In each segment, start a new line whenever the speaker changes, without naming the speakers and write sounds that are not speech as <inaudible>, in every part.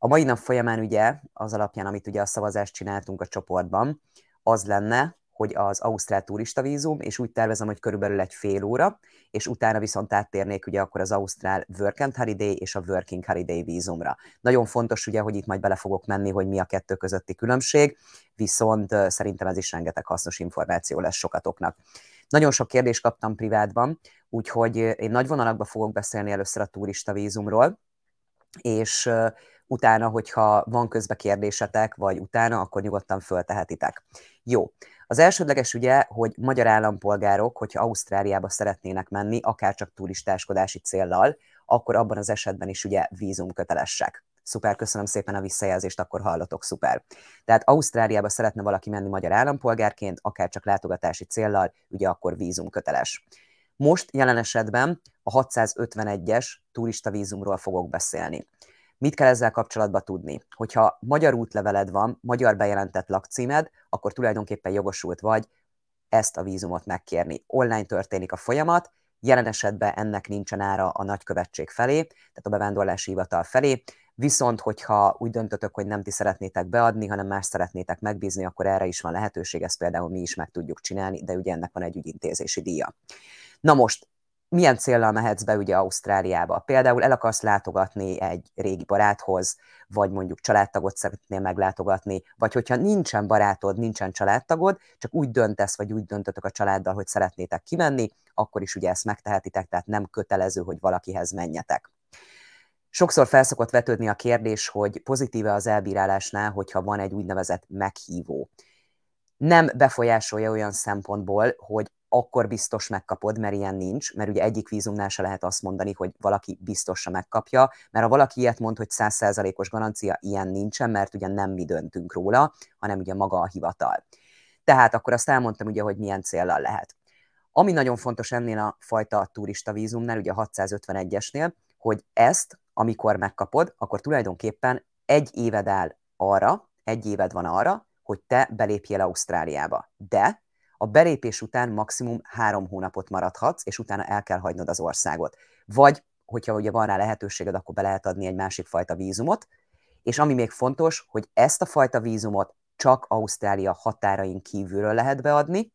A mai nap folyamán ugye az alapján, amit ugye a szavazást csináltunk a csoportban, az lenne, hogy az Ausztrál turista vízum, és úgy tervezem, hogy körülbelül egy fél óra, és utána viszont áttérnék ugye akkor az Ausztrál Work and Holiday és a Working Holiday vízumra. Nagyon fontos ugye, hogy itt majd bele fogok menni, hogy mi a kettő közötti különbség, viszont szerintem ez is rengeteg hasznos információ lesz sokatoknak. Nagyon sok kérdést kaptam privátban, úgyhogy én nagy vonalakban fogok beszélni először a turista vízumról, és utána, hogyha van közbe kérdésetek, vagy utána, akkor nyugodtan föltehetitek. Jó. Az elsődleges ugye, hogy magyar állampolgárok, hogyha Ausztráliába szeretnének menni, akár csak turistáskodási céllal, akkor abban az esetben is ugye vízum kötelesek. Szuper, köszönöm szépen a visszajelzést, akkor hallatok, szuper. Tehát Ausztráliába szeretne valaki menni magyar állampolgárként, akár csak látogatási céllal, ugye akkor vízum köteles. Most jelen esetben a 651-es turista vízumról fogok beszélni. Mit kell ezzel kapcsolatban tudni? Hogyha magyar útleveled van, magyar bejelentett lakcímed, akkor tulajdonképpen jogosult vagy ezt a vízumot megkérni. Online történik a folyamat, jelen esetben ennek nincsen ára a nagykövetség felé, tehát a bevándorlási hivatal felé, viszont hogyha úgy döntötök, hogy nem ti szeretnétek beadni, hanem más szeretnétek megbízni, akkor erre is van lehetőség, ezt például mi is meg tudjuk csinálni, de ugye ennek van egy ügyintézési díja. Na most, milyen célral mehetsz be ugye Ausztráliába? Például el akarsz látogatni egy régi baráthoz, vagy mondjuk családtagot szeretnél meglátogatni, vagy hogyha nincsen barátod, nincsen családtagod, csak úgy döntesz, vagy úgy döntötök a családdal, hogy szeretnétek kimenni, akkor is ugye ezt megtehetitek, tehát nem kötelező, hogy valakihez menjetek. Sokszor felszokott vetődni a kérdés, hogy pozitíve az elbírálásnál, hogyha van egy úgynevezett meghívó. Nem befolyásolja olyan szempontból, hogy akkor biztos megkapod, mert ilyen nincs, mert ugye egyik vízumnál se lehet azt mondani, hogy valaki biztosra megkapja, mert ha valaki ilyet mond, hogy 100%-os garancia, ilyen nincsen, mert ugye nem mi döntünk róla, hanem ugye maga a hivatal. Tehát akkor azt elmondtam ugye, hogy milyen célral lehet. Ami nagyon fontos ennél a fajta turista vízumnál, ugye a 651-esnél, hogy ezt, amikor megkapod, akkor tulajdonképpen egy éved áll arra, egy éved van arra, hogy te belépjél Ausztráliába. De a belépés után maximum három hónapot maradhatsz, és utána el kell hagynod az országot. Vagy, hogyha ugye van rá lehetőséged, akkor be lehet adni egy másik fajta vízumot, és ami még fontos, hogy ezt a fajta vízumot csak Ausztrália határain kívülről lehet beadni,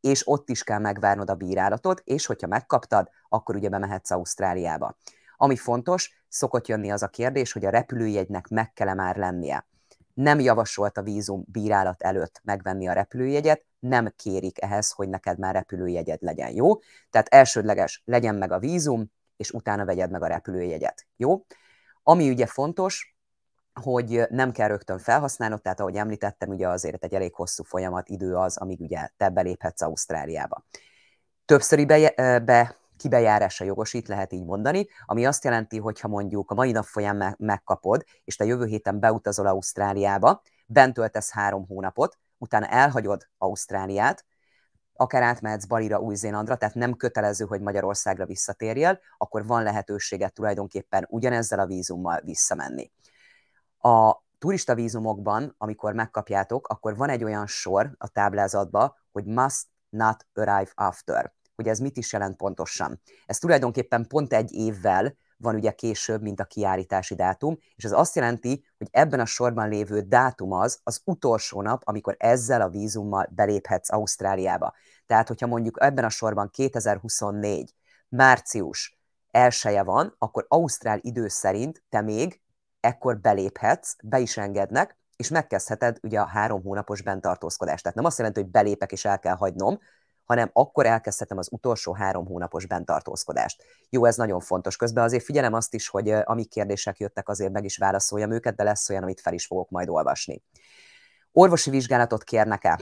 és ott is kell megvárnod a bírálatot, és hogyha megkaptad, akkor ugye bemehetsz Ausztráliába. Ami fontos, szokott jönni az a kérdés, hogy a repülőjegynek meg kell már lennie. Nem javasolt a vízum bírálat előtt megvenni a repülőjegyet, nem kérik ehhez, hogy neked már repülőjegyed legyen, jó? Tehát elsődleges, legyen meg a vízum, és utána vegyed meg a repülőjegyet, jó? Ami ugye fontos, hogy nem kell rögtön felhasználnod, tehát ahogy említettem, ugye azért egy elég hosszú folyamat, idő az, amíg ugye te beléphetsz Ausztráliába. Többszöri be, be kibejárása jogosít, lehet így mondani, ami azt jelenti, hogy ha mondjuk a mai nap folyamán megkapod, és te jövő héten beutazol Ausztráliába, bent töltesz három hónapot, utána elhagyod Ausztráliát, akár átmehetsz Balira, Új-Zélandra, tehát nem kötelező, hogy Magyarországra visszatérjél, akkor van lehetőséged tulajdonképpen ugyanezzel a vízummal visszamenni. A turista vízumokban, amikor megkapjátok, akkor van egy olyan sor a táblázatban, hogy must not arrive after. Hogy ez mit is jelent pontosan. Ez tulajdonképpen pont egy évvel van ugye később, mint a kiállítási dátum, és ez azt jelenti, hogy ebben a sorban lévő dátum az az utolsó nap, amikor ezzel a vízummal beléphetsz Ausztráliába. Tehát, hogyha mondjuk ebben a sorban 2024. március elsője van, akkor Ausztrál idő szerint te még ekkor beléphetsz, be is engednek, és megkezdheted ugye a három hónapos bentartózkodást. Tehát nem azt jelenti, hogy belépek és el kell hagynom, hanem akkor elkezdhetem az utolsó három hónapos bentartózkodást. Jó, ez nagyon fontos. Közben azért figyelem azt is, hogy amik kérdések jöttek, azért meg is válaszoljam őket, de lesz olyan, amit fel is fogok majd olvasni. Orvosi vizsgálatot kérnek-e?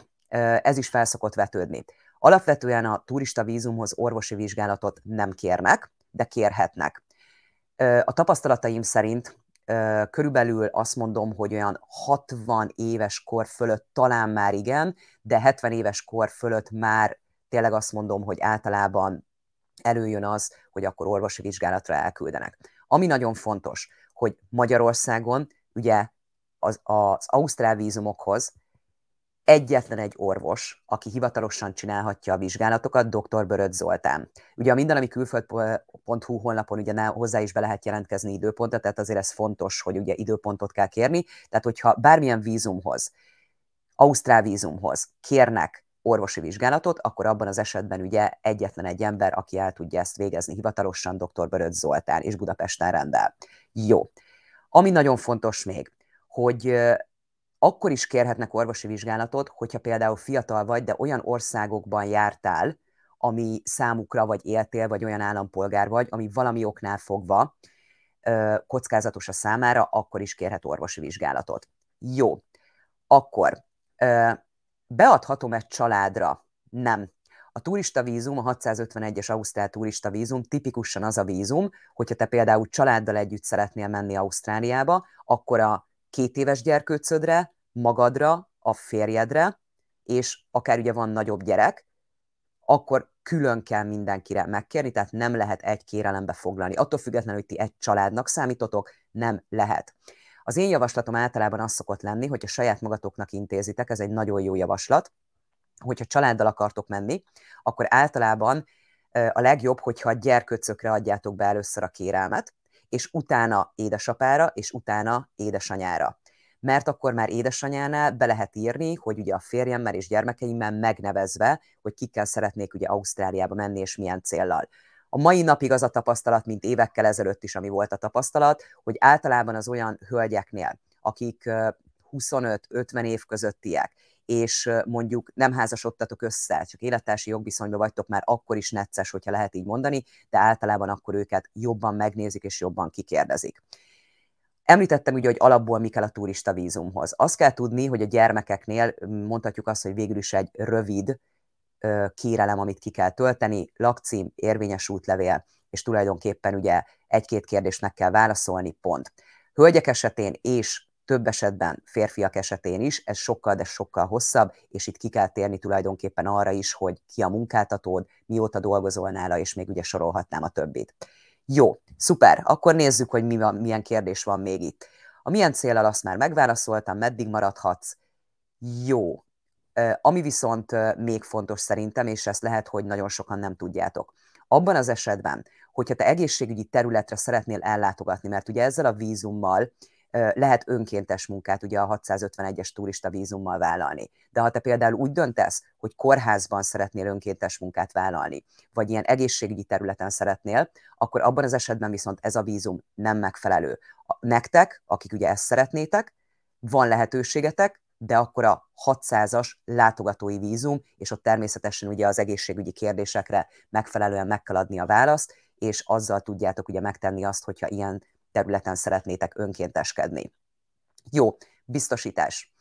Ez is felszokott vetődni. Alapvetően a turista vízumhoz orvosi vizsgálatot nem kérnek, de kérhetnek. A tapasztalataim szerint körülbelül azt mondom, hogy olyan 60 éves kor fölött talán már igen, de 70 éves kor fölött már tényleg azt mondom, hogy általában előjön az, hogy akkor orvosi vizsgálatra elküldenek. Ami nagyon fontos, hogy Magyarországon ugye az, az ausztrál vízumokhoz egyetlen egy orvos, aki hivatalosan csinálhatja a vizsgálatokat, dr. Böröd Zoltán. Ugye a mindenami külföld.hu honlapon ugye hozzá is be lehet jelentkezni időpontot, tehát azért ez fontos, hogy ugye időpontot kell kérni. Tehát, hogyha bármilyen vízumhoz, ausztrál vízumhoz kérnek orvosi vizsgálatot, akkor abban az esetben ugye egyetlen egy ember, aki el tudja ezt végezni hivatalosan, dr. Böröd Zoltán, és Budapesten rendel. Jó. Ami nagyon fontos még, hogy akkor is kérhetnek orvosi vizsgálatot, hogyha például fiatal vagy, de olyan országokban jártál, ami számukra vagy éltél, vagy olyan állampolgár vagy, ami valami oknál fogva kockázatos a számára, akkor is kérhet orvosi vizsgálatot. Jó, akkor beadhatom egy családra? Nem. A turista vízum, a 651-es Ausztrál turista vízum tipikusan az a vízum, hogyha te például családdal együtt szeretnél menni Ausztráliába, akkor a két éves gyerkőcödre, magadra, a férjedre, és akár ugye van nagyobb gyerek, akkor külön kell mindenkire megkérni, tehát nem lehet egy kérelembe foglalni. Attól függetlenül, hogy ti egy családnak számítotok, nem lehet. Az én javaslatom általában az szokott lenni, hogy a saját magatoknak intézitek, ez egy nagyon jó javaslat, hogyha családdal akartok menni, akkor általában a legjobb, hogyha a gyerköcökre adjátok be először a kérelmet, és utána édesapára, és utána édesanyára. Mert akkor már édesanyánál be lehet írni, hogy ugye a férjemmel és gyermekeimmel megnevezve, hogy kikkel szeretnék ugye Ausztráliába menni, és milyen céllal. A mai napig az a tapasztalat, mint évekkel ezelőtt is, ami volt a tapasztalat, hogy általában az olyan hölgyeknél, akik 25-50 év közöttiek, és mondjuk nem házasodtatok össze, csak élettársi jogviszonyban vagytok, már akkor is necces, hogyha lehet így mondani, de általában akkor őket jobban megnézik és jobban kikérdezik. Említettem ugye, hogy alapból mi kell a turista vízumhoz. Azt kell tudni, hogy a gyermekeknél mondhatjuk azt, hogy végül is egy rövid kérelem, amit ki kell tölteni, lakcím, érvényes útlevél, és tulajdonképpen ugye egy-két kérdést meg kell válaszolni, pont. Hölgyek esetén és több esetben férfiak esetén is, ez sokkal, de sokkal hosszabb, és itt ki kell térni tulajdonképpen arra is, hogy ki a munkáltatód, mióta dolgozol nála, és még ugye sorolhatnám a többit. Jó, szuper, akkor nézzük, hogy mi van, milyen kérdés van még itt. A milyen célral azt már megválaszoltam, meddig maradhatsz? Jó. Ami viszont még fontos szerintem, és ezt lehet, hogy nagyon sokan nem tudjátok. Abban az esetben, hogyha te egészségügyi területre szeretnél ellátogatni, mert ugye ezzel a vízummal lehet önkéntes munkát ugye a 651-es turista vízummal vállalni. De ha te például úgy döntesz, hogy kórházban szeretnél önkéntes munkát vállalni, vagy ilyen egészségügyi területen szeretnél, akkor abban az esetben viszont ez a vízum nem megfelelő. Nektek, akik ugye ezt szeretnétek, van lehetőségetek, de akkor a 600-as látogatói vízum, és ott természetesen ugye az egészségügyi kérdésekre megfelelően meg kell adni a választ, és azzal tudjátok ugye megtenni azt, hogyha ilyen területen szeretnétek önkénteskedni. Jó, biztosítás.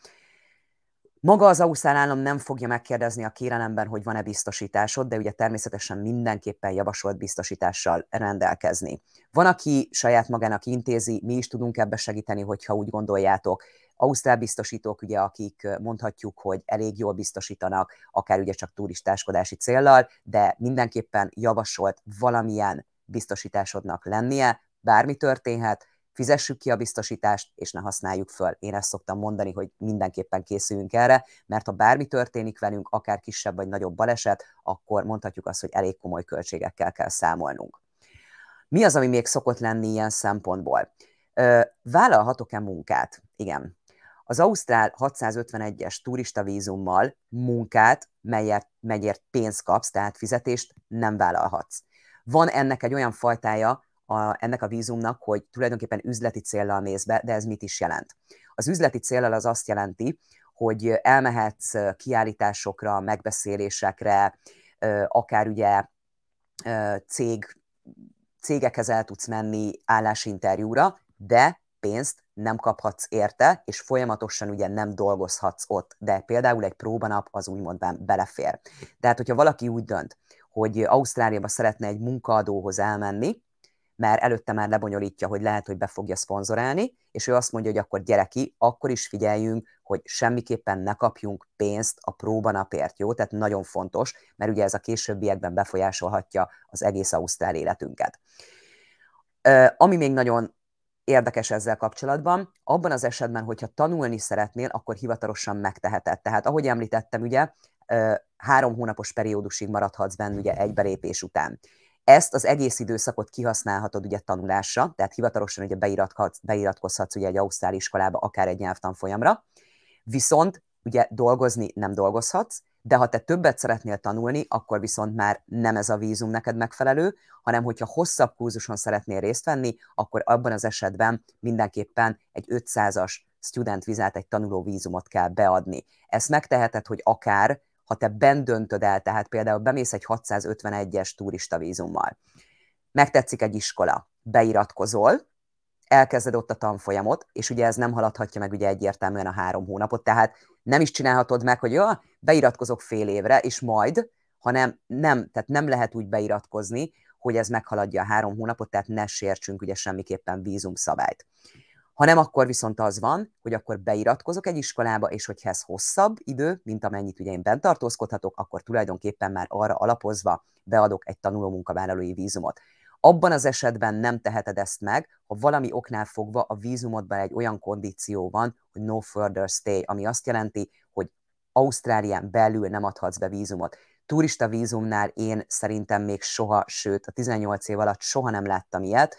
Maga az Ausztrál állam nem fogja megkérdezni a kérelemben, hogy van-e biztosításod, de ugye természetesen mindenképpen javasolt biztosítással rendelkezni. Van, aki saját magának intézi, mi is tudunk ebbe segíteni, hogyha úgy gondoljátok. Ausztrál biztosítók, ugye, akik mondhatjuk, hogy elég jól biztosítanak, akár ugye csak turistáskodási céllal, de mindenképpen javasolt valamilyen biztosításodnak lennie, bármi történhet, fizessük ki a biztosítást, és ne használjuk föl. Én ezt szoktam mondani, hogy mindenképpen készüljünk erre, mert ha bármi történik velünk, akár kisebb vagy nagyobb baleset, akkor mondhatjuk azt, hogy elég komoly költségekkel kell számolnunk. Mi az, ami még szokott lenni ilyen szempontból? Vállalhatok-e munkát? Igen. Az Ausztrál 651-es turista vízummal munkát, melyet, melyért pénzt kapsz, tehát fizetést nem vállalhatsz. Van ennek egy olyan fajtája, a, ennek a vízumnak, hogy tulajdonképpen üzleti célral mész be, de ez mit is jelent? Az üzleti célral az azt jelenti, hogy elmehetsz kiállításokra, megbeszélésekre, akár ugye cég, cégekhez el tudsz menni állásinterjúra, de pénzt nem kaphatsz érte, és folyamatosan ugye nem dolgozhatsz ott, de például egy próbanap az úgymond belefér. Tehát, hogyha valaki úgy dönt, hogy Ausztráliába szeretne egy munkaadóhoz elmenni, mert előtte már lebonyolítja, hogy lehet, hogy be fogja szponzorálni, és ő azt mondja, hogy akkor gyere ki, akkor is figyeljünk, hogy semmiképpen ne kapjunk pénzt a próbanapért, jó? Tehát nagyon fontos, mert ugye ez a későbbiekben befolyásolhatja az egész ausztrál életünket. Ami még nagyon érdekes ezzel kapcsolatban, abban az esetben, hogyha tanulni szeretnél, akkor hivatalosan megteheted. Tehát ahogy említettem, ugye három hónapos periódusig maradhatsz benne ugye egy belépés után. Ezt az egész időszakot kihasználhatod ugye tanulásra, tehát hivatalosan ugye beiratkozhatsz, beiratkozhatsz ugye egy ausztrál iskolába, akár egy nyelvtanfolyamra, viszont ugye dolgozni nem dolgozhatsz, de ha te többet szeretnél tanulni, akkor viszont már nem ez a vízum neked megfelelő, hanem hogyha hosszabb kurzuson szeretnél részt venni, akkor abban az esetben mindenképpen egy 500-as student vizát, egy tanuló vízumot kell beadni. Ezt megteheted, hogy akár, ha te bent döntöd el, tehát például bemész egy 651-es turista vízummal, megtetszik egy iskola, beiratkozol, elkezded ott a tanfolyamot, és ugye ez nem haladhatja meg ugye egyértelműen a három hónapot, tehát nem is csinálhatod meg, hogy jó, beiratkozok fél évre, és majd, hanem nem, tehát nem lehet úgy beiratkozni, hogy ez meghaladja a három hónapot, tehát ne sértsünk ugye semmiképpen. Ha nem, akkor viszont az van, hogy akkor beiratkozok egy iskolába, és hogyha ez hosszabb idő, mint amennyit ugye én bent tartózkodhatok, akkor tulajdonképpen már arra alapozva beadok egy tanuló munkavállalói vízumot. Abban az esetben nem teheted ezt meg, ha valami oknál fogva a vízumodban egy olyan kondíció van, hogy no further stay, ami azt jelenti, hogy Ausztrálián belül nem adhatsz be vízumot. Turista vízumnál én szerintem még soha, sőt a 18 év alatt soha nem láttam ilyet,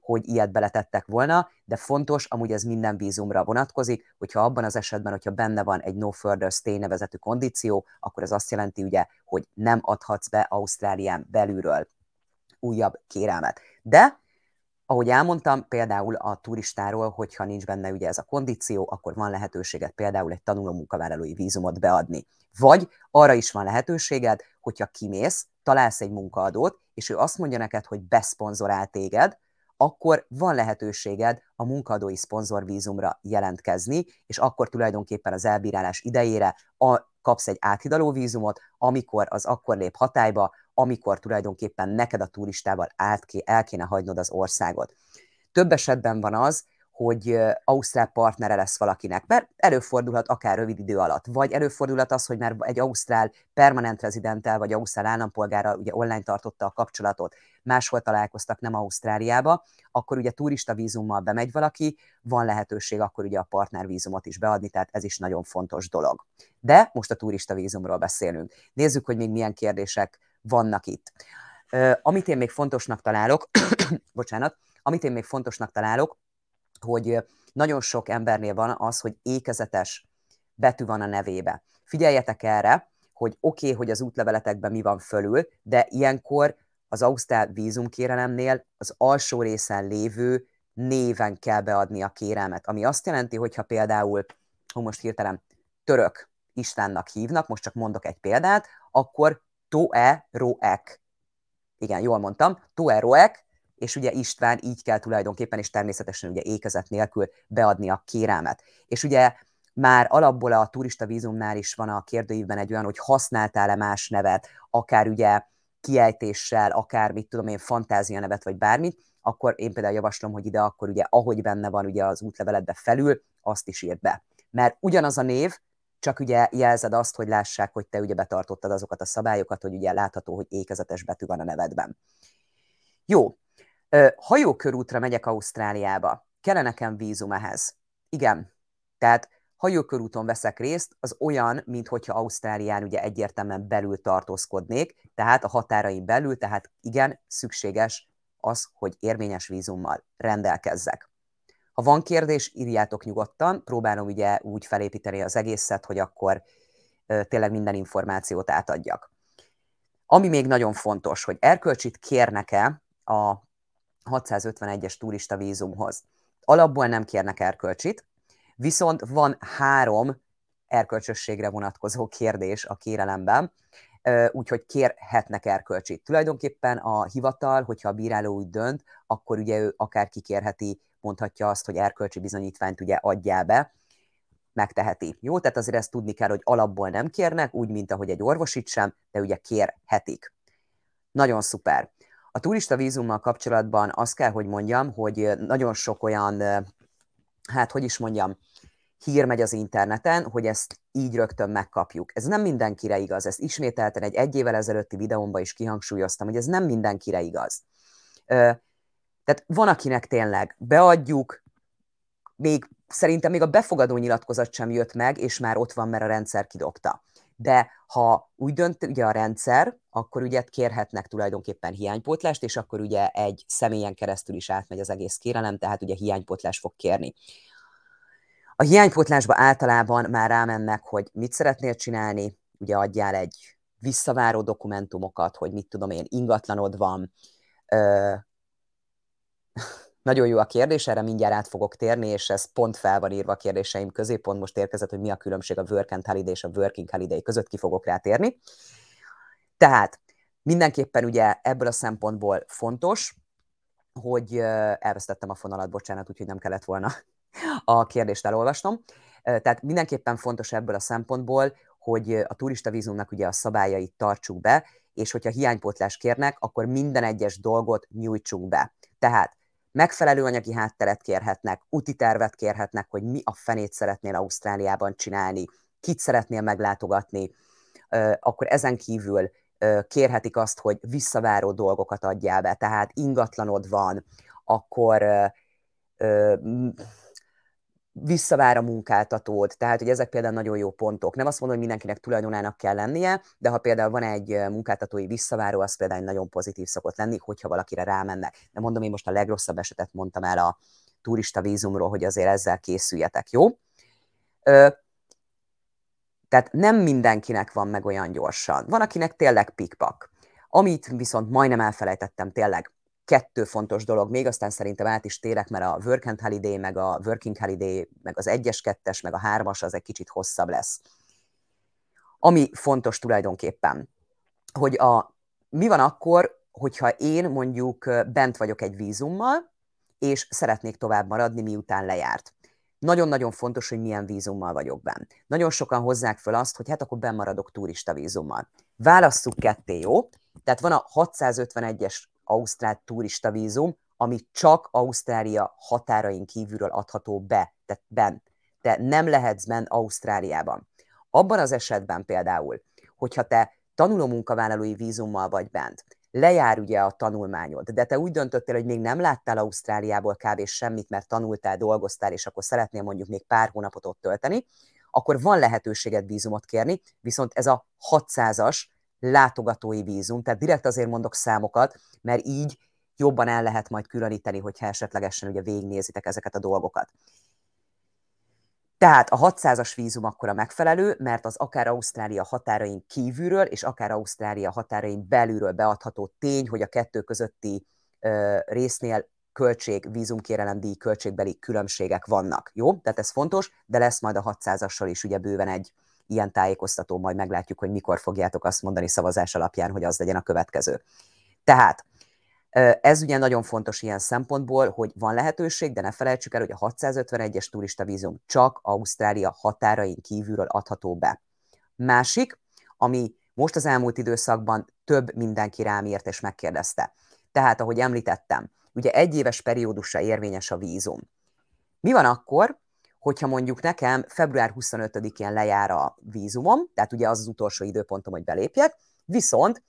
hogy ilyet beletettek volna, de fontos, amúgy ez minden vízumra vonatkozik, hogyha abban az esetben, hogyha benne van egy no further stay nevezetű kondíció, akkor ez azt jelenti ugye, hogy nem adhatsz be Ausztrálián belülről újabb kérelmet. De ahogy elmondtam, például a turistáról, hogyha nincs benne ugye ez a kondíció, akkor van lehetőséged például egy tanuló munkavállalói vízumot beadni. Vagy arra is van lehetőséged, hogyha kimész, találsz egy munkaadót, és ő azt mondja neked, hogy beszponzorál téged, akkor van lehetőséged a munkadói szponzorvízumra jelentkezni, és akkor tulajdonképpen az elbírálás idejére a, kapsz egy áthidaló vízumot, amikor az akkor lép hatályba, amikor tulajdonképpen neked a turistával át ké, el kéne hagynod az országot. Több esetben van az, hogy ausztrál partnere lesz valakinek, mert előfordulhat akár rövid idő alatt, vagy előfordulhat az, hogy már egy ausztrál permanent rezidenttel, vagy ausztrál állampolgára ugye online tartotta a kapcsolatot, máshol találkoztak, nem Ausztráliába, akkor ugye turista vízummal bemegy valaki, van lehetőség akkor ugye a partnervízumot is beadni, tehát ez is nagyon fontos dolog. De most a turista vízumról beszélünk. Nézzük, hogy még milyen kérdések vannak itt. Amit én még fontosnak találok, <coughs> bocsánat, amit én még fontosnak találok, hogy nagyon sok embernél van az, hogy ékezetes betű van a nevébe. Figyeljetek erre, hogy oké, okay, hogy az útleveletekben mi van fölül, de ilyenkor az Ausztrál vízumkérelemnél az alsó részen lévő néven kell beadni a kérelmet, ami azt jelenti, hogyha például, ha most hirtelen török Istvánnak hívnak, most csak mondok egy példát, akkor Toe Roek. Igen, jól mondtam, Toe Roek, és ugye István így kell tulajdonképpen, és természetesen ugye ékezet nélkül beadni a kérelmet. És ugye már alapból a turista vízumnál is van a kérdőívben egy olyan, hogy használtál-e más nevet, akár ugye kiejtéssel, akár mit tudom én, fantázia nevet, vagy bármit, akkor én például javaslom, hogy ide akkor ugye, ahogy benne van ugye az útleveledbe felül, azt is írd be. Mert ugyanaz a név, csak ugye jelzed azt, hogy lássák, hogy te ugye betartottad azokat a szabályokat, hogy ugye látható, hogy ékezetes betű van a nevedben. Jó, hajókörútra megyek Ausztráliába. Kell nekem vízum ehhez? Igen. Tehát hajókörúton veszek részt, az olyan, mint hogyha Ausztrálián ugye egyértelműen belül tartózkodnék, tehát a határain belül, tehát igen, szükséges az, hogy érvényes vízummal rendelkezzek. Ha van kérdés, írjátok nyugodtan, próbálom ugye úgy felépíteni az egészet, hogy akkor tényleg minden információt átadjak. Ami még nagyon fontos, hogy erkölcsit kérnek-e a 651-es turista vízumhoz. Alapból nem kérnek erkölcsit, viszont van három erkölcsösségre vonatkozó kérdés a kérelemben, úgyhogy kérhetnek erkölcsit. Tulajdonképpen a hivatal, hogyha a bíráló úgy dönt, akkor ugye ő akár kikérheti, mondhatja azt, hogy erkölcsi bizonyítványt ugye adjál be, megteheti. Jó, tehát azért ezt tudni kell, hogy alapból nem kérnek, úgy, mint ahogy egy orvosit sem, de ugye kérhetik. Nagyon szuper. A turista vízummal kapcsolatban azt kell, hogy mondjam, hogy nagyon sok olyan, hát hogy is mondjam, hír megy az interneten, hogy ezt így rögtön megkapjuk. Ez nem mindenkire igaz. Ezt ismételten egy egy évvel ezelőtti videómban is kihangsúlyoztam, hogy ez nem mindenkire igaz. Tehát van, akinek tényleg beadjuk, még szerintem még a befogadó nyilatkozat sem jött meg, és már ott van, mert a rendszer kidobta. De ha úgy dönt ugye a rendszer, akkor ugye kérhetnek tulajdonképpen hiánypótlást, és akkor ugye egy személyen keresztül is átmegy az egész kérelem, tehát ugye hiánypótlás fog kérni. A hiánypótlásba általában már rámennek, hogy mit szeretnél csinálni, ugye adjál egy visszaváró dokumentumokat, hogy mit tudom én, ingatlanod van, nagyon jó a kérdés, erre mindjárt át fogok térni, és ez pont fel van írva a kérdéseim közé, pont most érkezett, hogy mi a különbség a work and holiday és a working holiday között, ki fogok rá térni. Tehát mindenképpen ugye ebből a szempontból fontos, hogy elvesztettem a fonalat, bocsánat, úgyhogy nem kellett volna a kérdést elolvasnom. Tehát mindenképpen fontos ebből a szempontból, hogy a turista vízumnak ugye a szabályait tartsuk be, és hogyha hiánypótlást kérnek, akkor minden egyes dolgot nyújtsunk be. Tehát megfelelő anyagi hátteret kérhetnek, úti tervet kérhetnek, hogy mi a fenét szeretnél Ausztráliában csinálni, kit szeretnél meglátogatni, akkor ezen kívül kérhetik azt, hogy visszaváró dolgokat adjál be, tehát ingatlanod van, akkor visszavár a munkáltatód, tehát hogy ezek például nagyon jó pontok. Nem azt mondom, hogy mindenkinek tulajdonának kell lennie, de ha például van egy munkáltatói visszaváró, az például nagyon pozitív szokott lenni, hogyha valakire rámennek. De mondom, én most a legrosszabb esetet mondtam el a turista vízumról, hogy azért ezzel készüljetek, jó? Ö, tehát nem mindenkinek van meg olyan gyorsan. Van, akinek tényleg pikpak. Amit viszont majdnem elfelejtettem tényleg, kettő fontos dolog még, aztán szerintem át is térek, mert a Work and Holiday, meg a Working Holiday, meg az egyes, kettes, meg a hármas, az egy kicsit hosszabb lesz. Ami fontos tulajdonképpen, hogy a, mi van akkor, hogyha én mondjuk bent vagyok egy vízummal, és szeretnék tovább maradni, miután lejárt. Nagyon-nagyon fontos, hogy milyen vízummal vagyok bent. Nagyon sokan hozzák föl azt, hogy hát akkor bemaradok turista vízummal. Válasszuk ketté, jó? Tehát van a 651-es ausztrál turista vízum, ami csak Ausztrália határain kívülről adható be, tehát bent. Te nem lehetsz bent Ausztráliában. Abban az esetben például, hogyha te tanuló munkavállalói vízummal vagy bent, lejár ugye a tanulmányod, de te úgy döntöttél, hogy még nem láttál Ausztráliából kb. semmit, mert tanultál, dolgoztál, és akkor szeretnél mondjuk még pár hónapot ott tölteni, akkor van lehetőséged vízumot kérni, viszont ez a 600-as látogatói vízum, tehát direkt azért mondok számokat, mert így jobban el lehet majd különíteni, hogyha esetlegesen ugye végignézitek ezeket a dolgokat. Tehát a 600-as vízum akkor a megfelelő, mert az akár Ausztrália határain kívülről, és akár Ausztrália határain belülről beadható tény, hogy a kettő közötti ö, résznél költség, vízumkérelem, díj, költségbeli különbségek vannak. Jó? Tehát ez fontos, de lesz majd a 600-assal is ugye bőven egy ilyen tájékoztató, majd meglátjuk, hogy mikor fogjátok azt mondani szavazás alapján, hogy az legyen a következő. Tehát ez ugye nagyon fontos ilyen szempontból, hogy van lehetőség, de ne felejtsük el, hogy a 651-es turista vízum csak Ausztrália határain kívülről adható be. Másik, ami most az elmúlt időszakban több mindenki rám írt és megkérdezte. Tehát, ahogy említettem, ugye egy éves periódusra érvényes a vízum. Mi van akkor, hogyha mondjuk nekem február 25-én lejár a vízumom, tehát ugye az az utolsó időpontom, hogy belépjek, viszont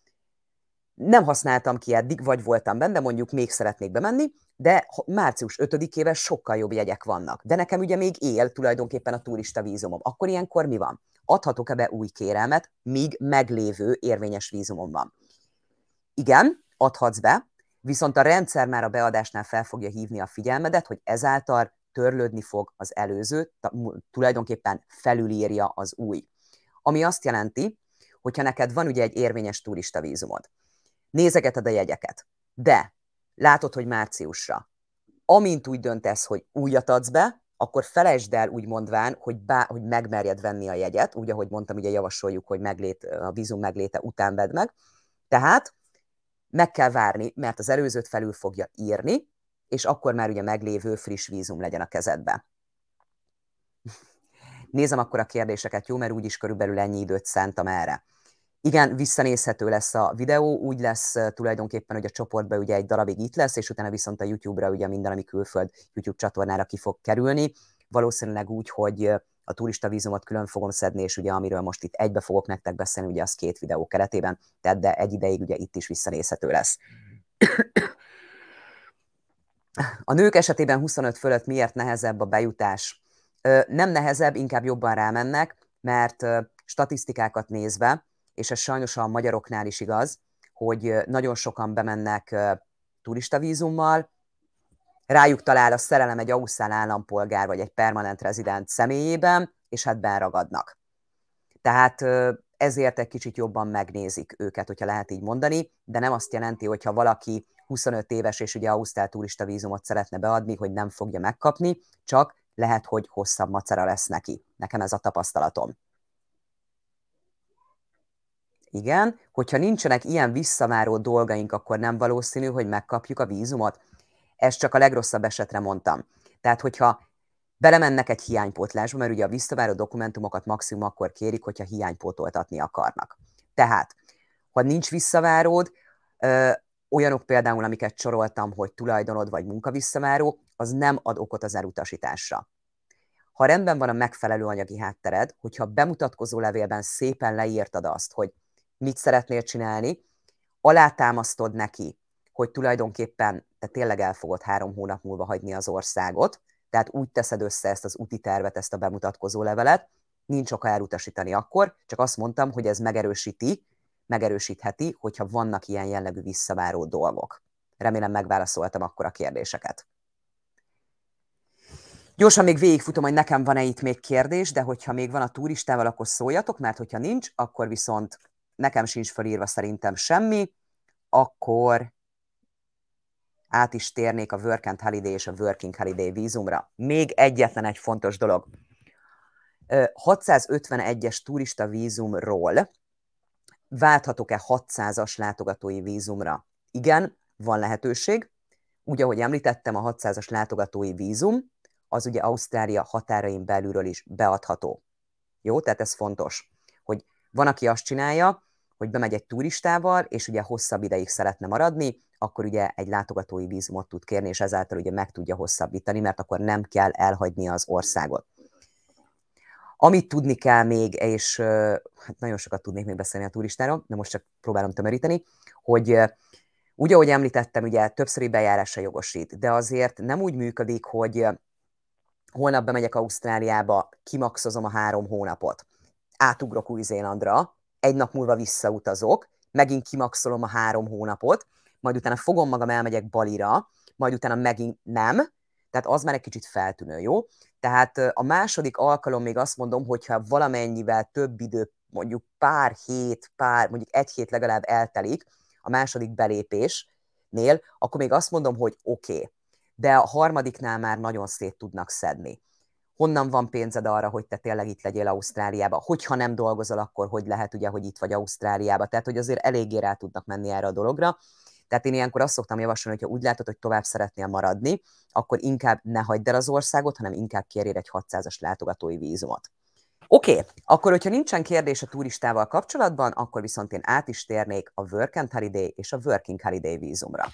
nem használtam ki eddig, vagy voltam benne, mondjuk még szeretnék bemenni, de március 5-ével sokkal jobb jegyek vannak. De nekem ugye még él tulajdonképpen a turista vízumom. Akkor ilyenkor mi van? Adhatok-e be új kérelmet, míg meglévő érvényes vízumom van? Igen, adhatsz be, viszont a rendszer már a beadásnál fel fogja hívni a figyelmedet, hogy ezáltal törlődni fog az előző, tulajdonképpen felülírja az új. Ami azt jelenti, hogyha neked van ugye egy érvényes turista vízumod, nézegeted a jegyeket, de látod, hogy márciusra, amint úgy döntesz, hogy újat adsz be, akkor felejtsd el úgy mondván, hogy, bá, hogy megmerjed venni a jegyet, úgy, ahogy mondtam, ugye javasoljuk, hogy meglét, a vízum megléte után vedd meg. Tehát meg kell várni, mert az előzőt felül fogja írni, és akkor már ugye meglévő friss vízum legyen a kezedbe. <laughs> Nézem akkor a kérdéseket, jó, mert úgyis körülbelül ennyi időt szántam erre. Igen, visszanézhető lesz a videó, úgy lesz tulajdonképpen, hogy a csoportban ugye egy darabig itt lesz, és utána viszont a YouTube-ra ugye minden, ami külföld YouTube csatornára ki fog kerülni. Valószínűleg úgy, hogy a turista vízumot külön fogom szedni, és ugye amiről most itt egybe fogok nektek beszélni, ugye az két videó keretében, tehát de egy ideig ugye itt is visszanézhető lesz. A nők esetében 25 fölött miért nehezebb a bejutás? Nem nehezebb, inkább jobban rámennek, mert statisztikákat nézve, és ez sajnos a magyaroknál is igaz, hogy nagyon sokan bemennek turistavízummal, rájuk talál a szerelem egy ausztrál állampolgár vagy egy permanent rezident személyében, és hát benragadnak. Tehát ezért egy kicsit jobban megnézik őket, hogyha lehet így mondani, de nem azt jelenti, hogyha valaki 25 éves és ugye ausztrál turista vízumot szeretne beadni, hogy nem fogja megkapni, csak lehet, hogy hosszabb macera lesz neki. Nekem ez a tapasztalatom. Igen, hogyha nincsenek ilyen visszaváró dolgaink, akkor nem valószínű, hogy megkapjuk a vízumot. Ezt csak a legrosszabb esetre mondtam. Tehát, hogyha belemennek egy hiánypótlásba, mert ugye a visszaváró dokumentumokat maximum akkor kérik, hogyha hiánypótoltatni akarnak. Tehát, ha nincs visszaváród, olyanok például, amiket soroltam, hogy tulajdonod vagy munkavisszaváró, az nem ad okot az elutasításra. Ha rendben van a megfelelő anyagi háttered, hogyha bemutatkozó levélben szépen leírtad azt, hogy mit szeretnél csinálni, alátámasztod neki, hogy tulajdonképpen te tényleg el fogod három hónap múlva hagyni az országot, tehát úgy teszed össze ezt az úti tervet, ezt a bemutatkozó levelet, nincs oka elutasítani akkor, csak azt mondtam, hogy ez megerősíti, megerősítheti, hogyha vannak ilyen jellegű visszaváró dolgok. Remélem megválaszoltam akkor a kérdéseket. Gyorsan még végigfutom, hogy nekem van-e itt még kérdés, de hogyha még van a turistával, akkor szóljatok, mert hogyha nincs, akkor viszont nekem sincs felírva szerintem semmi, akkor át is térnék a Work and Holiday és a Working Holiday vízumra. Még egyetlen egy fontos dolog. 651-es turista vízumról válthatok-e 600-as látogatói vízumra? Igen, van lehetőség. Úgy, ahogy említettem, a 600-as látogatói vízum az ugye Ausztrália határain belülről is beadható. Jó, tehát ez fontos, hogy van, aki azt csinálja, hogy bemegy egy turistával, és ugye hosszabb ideig szeretne maradni, akkor ugye egy látogatói vízumot tud kérni, és ezáltal ugye meg tudja hosszabbítani, mert akkor nem kell elhagyni az országot. Amit tudni kell még, és hát nagyon sokat tudnék még beszélni a turistáról, de most csak próbálom tömöríteni, hogy úgy, ahogy említettem, ugye többszöri bejárásra jogosít, de azért nem úgy működik, hogy holnap bemegyek Ausztráliába, kimaxozom a három hónapot, átugrok Új-Zélandra, egy nap múlva visszautazok, megint kimaxolom a három hónapot, majd utána fogom magam, elmegyek Balira, majd utána megint nem, tehát az már egy kicsit feltűnő, jó? Tehát a második alkalom még azt mondom, hogyha valamennyivel több idő, mondjuk pár hét, pár, mondjuk egy hét legalább eltelik a második belépésnél, akkor még azt mondom, hogy oké. Okay. De a harmadiknál már nagyon szét tudnak szedni. Honnan van pénzed arra, hogy te tényleg itt legyél Ausztráliába? Hogyha nem dolgozol, akkor hogy lehet ugye, hogy itt vagy Ausztráliába? Tehát, hogy azért eléggé rá tudnak menni erre a dologra. Tehát én ilyenkor azt szoktam javasolni, hogy ha úgy látod, hogy tovább szeretnél maradni, akkor inkább ne hagyd el az országot, hanem inkább kérjél egy 600-as látogatói vízumot. Oké, okay. akkor hogyha nincsen kérdés a turistával kapcsolatban, akkor viszont én át is térnék a Work and Holiday és a Working Holiday vízumra.